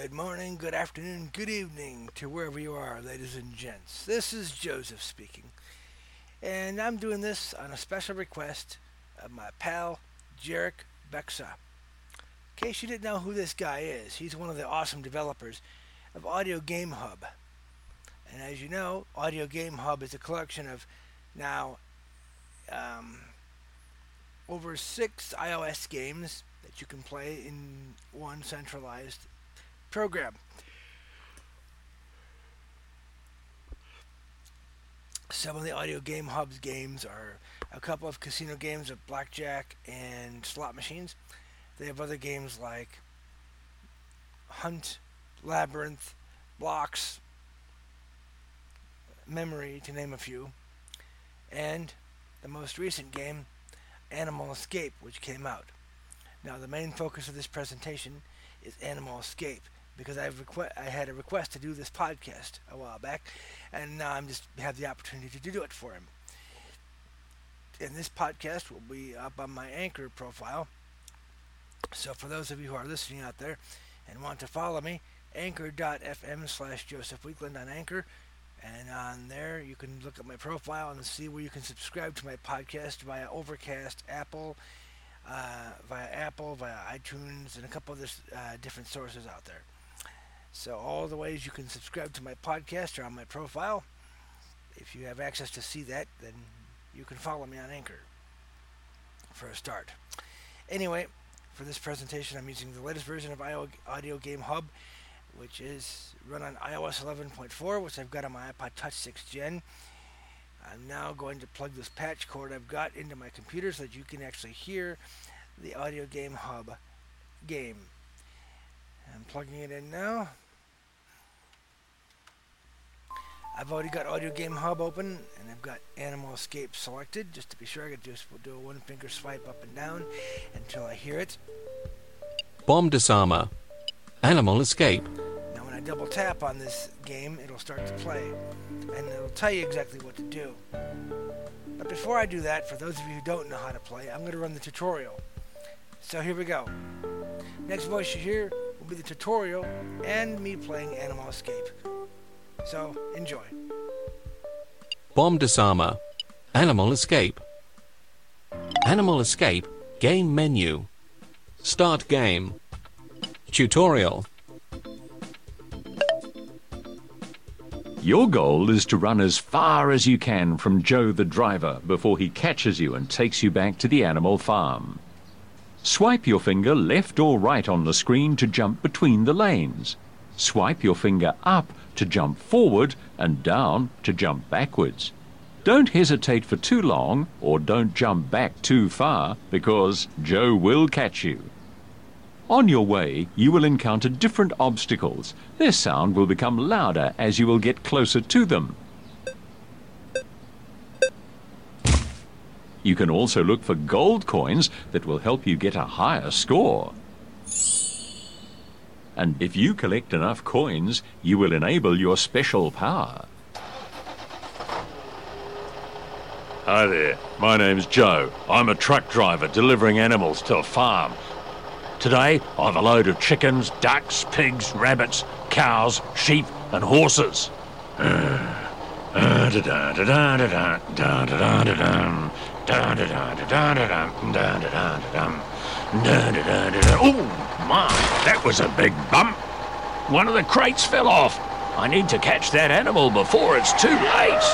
Good morning, good afternoon, good evening to wherever you are, ladies and gents. This is Joseph speaking, and I'm doing this on a special request of my pal, Jarek Bexa. In case you didn't know who this guy is, he's one of the awesome developers of Audio Game Hub. And as you know, Audio Game Hub is a collection of now um, over six iOS games that you can play in one centralized program. Some of the Audio Game Hub's games are a couple of casino games of blackjack and slot machines. They have other games like Hunt, Labyrinth, Blocks, Memory, to name a few, and the most recent game, Animal Escape, which came out. Now, the main focus of this presentation is Animal Escape because I've requ- I had a request to do this podcast a while back, and now I'm just have the opportunity to do it for him. And this podcast will be up on my Anchor profile. So for those of you who are listening out there and want to follow me, anchor.fm slash Joseph Weakland on Anchor. And on there, you can look at my profile and see where you can subscribe to my podcast via Overcast, Apple, uh, via Apple, via iTunes, and a couple of uh, different sources out there. So all the ways you can subscribe to my podcast are on my profile. If you have access to see that, then you can follow me on Anchor for a start. Anyway, for this presentation, I'm using the latest version of Audio Game Hub, which is run on iOS 11.4, which I've got on my iPod Touch 6 Gen. I'm now going to plug this patch cord I've got into my computer so that you can actually hear the Audio Game Hub game. I'm plugging it in now. I've already got Audio Game Hub open, and I've got Animal Escape selected, just to be sure. I could just do a one finger swipe up and down until I hear it. Bomb Disarmer. Animal Escape. Now when I double tap on this game, it'll start to play, and it'll tell you exactly what to do. But before I do that, for those of you who don't know how to play, I'm going to run the tutorial. So here we go. Next voice you hear will be the tutorial and me playing Animal Escape. So, enjoy. Bomb Disarmer. Animal Escape. Animal Escape. Game menu. Start game. Tutorial. Your goal is to run as far as you can from Joe the driver before he catches you and takes you back to the animal farm. Swipe your finger left or right on the screen to jump between the lanes. Swipe your finger up to jump forward and down to jump backwards. Don't hesitate for too long or don't jump back too far because Joe will catch you. On your way, you will encounter different obstacles. Their sound will become louder as you will get closer to them. You can also look for gold coins that will help you get a higher score. And if you collect enough coins, you will enable your special power. Hi there, my name's Joe. I'm a truck driver delivering animals to a farm. Today, I've a load of chickens, ducks, pigs, rabbits, cows, sheep, and horses. Oh my, that was a big bump. One of the crates fell off. I need to catch that animal before it's too late.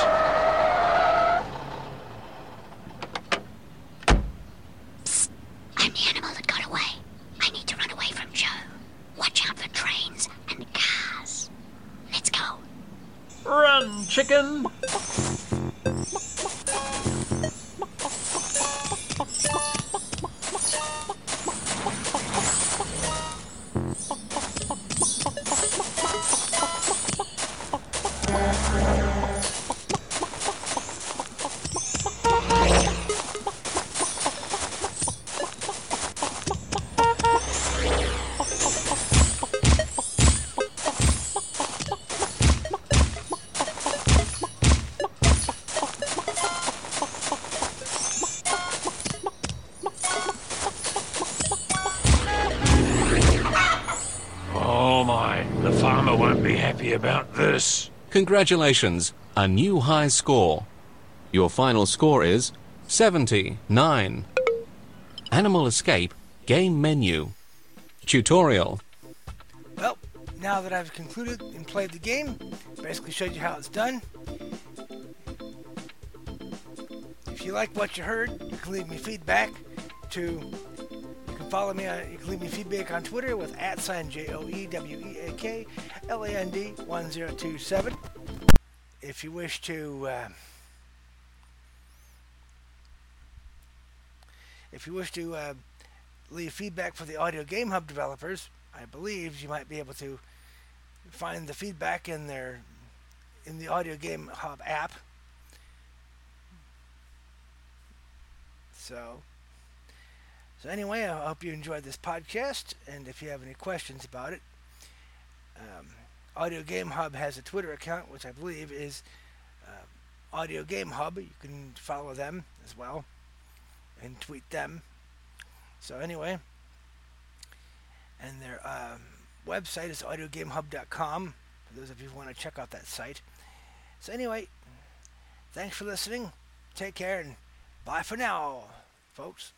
I'm the animal that got away. I need to run away from Joe. Watch out for trains and cars. Let's go. Run, chicken! Farmer won't be happy about this. Congratulations, a new high score. Your final score is 79. Animal Escape Game Menu. Tutorial. Well, now that I've concluded and played the game, basically showed you how it's done. If you like what you heard, you can leave me feedback to you can follow me on you can leave me feedback on Twitter with at sign J O E W E A K L A N D one zero two seven. If you wish to uh, if you wish to uh, leave feedback for the Audio Game Hub developers, I believe you might be able to find the feedback in their in the Audio Game Hub app. So, so anyway, I hope you enjoyed this podcast, and if you have any questions about it, um, Audio Game Hub has a Twitter account, which I believe is uh, Audio Game Hub. You can follow them as well and tweet them. So anyway, and their um, website is audiogamehub.com for those of you who want to check out that site. So anyway, thanks for listening. Take care and bye for now, folks.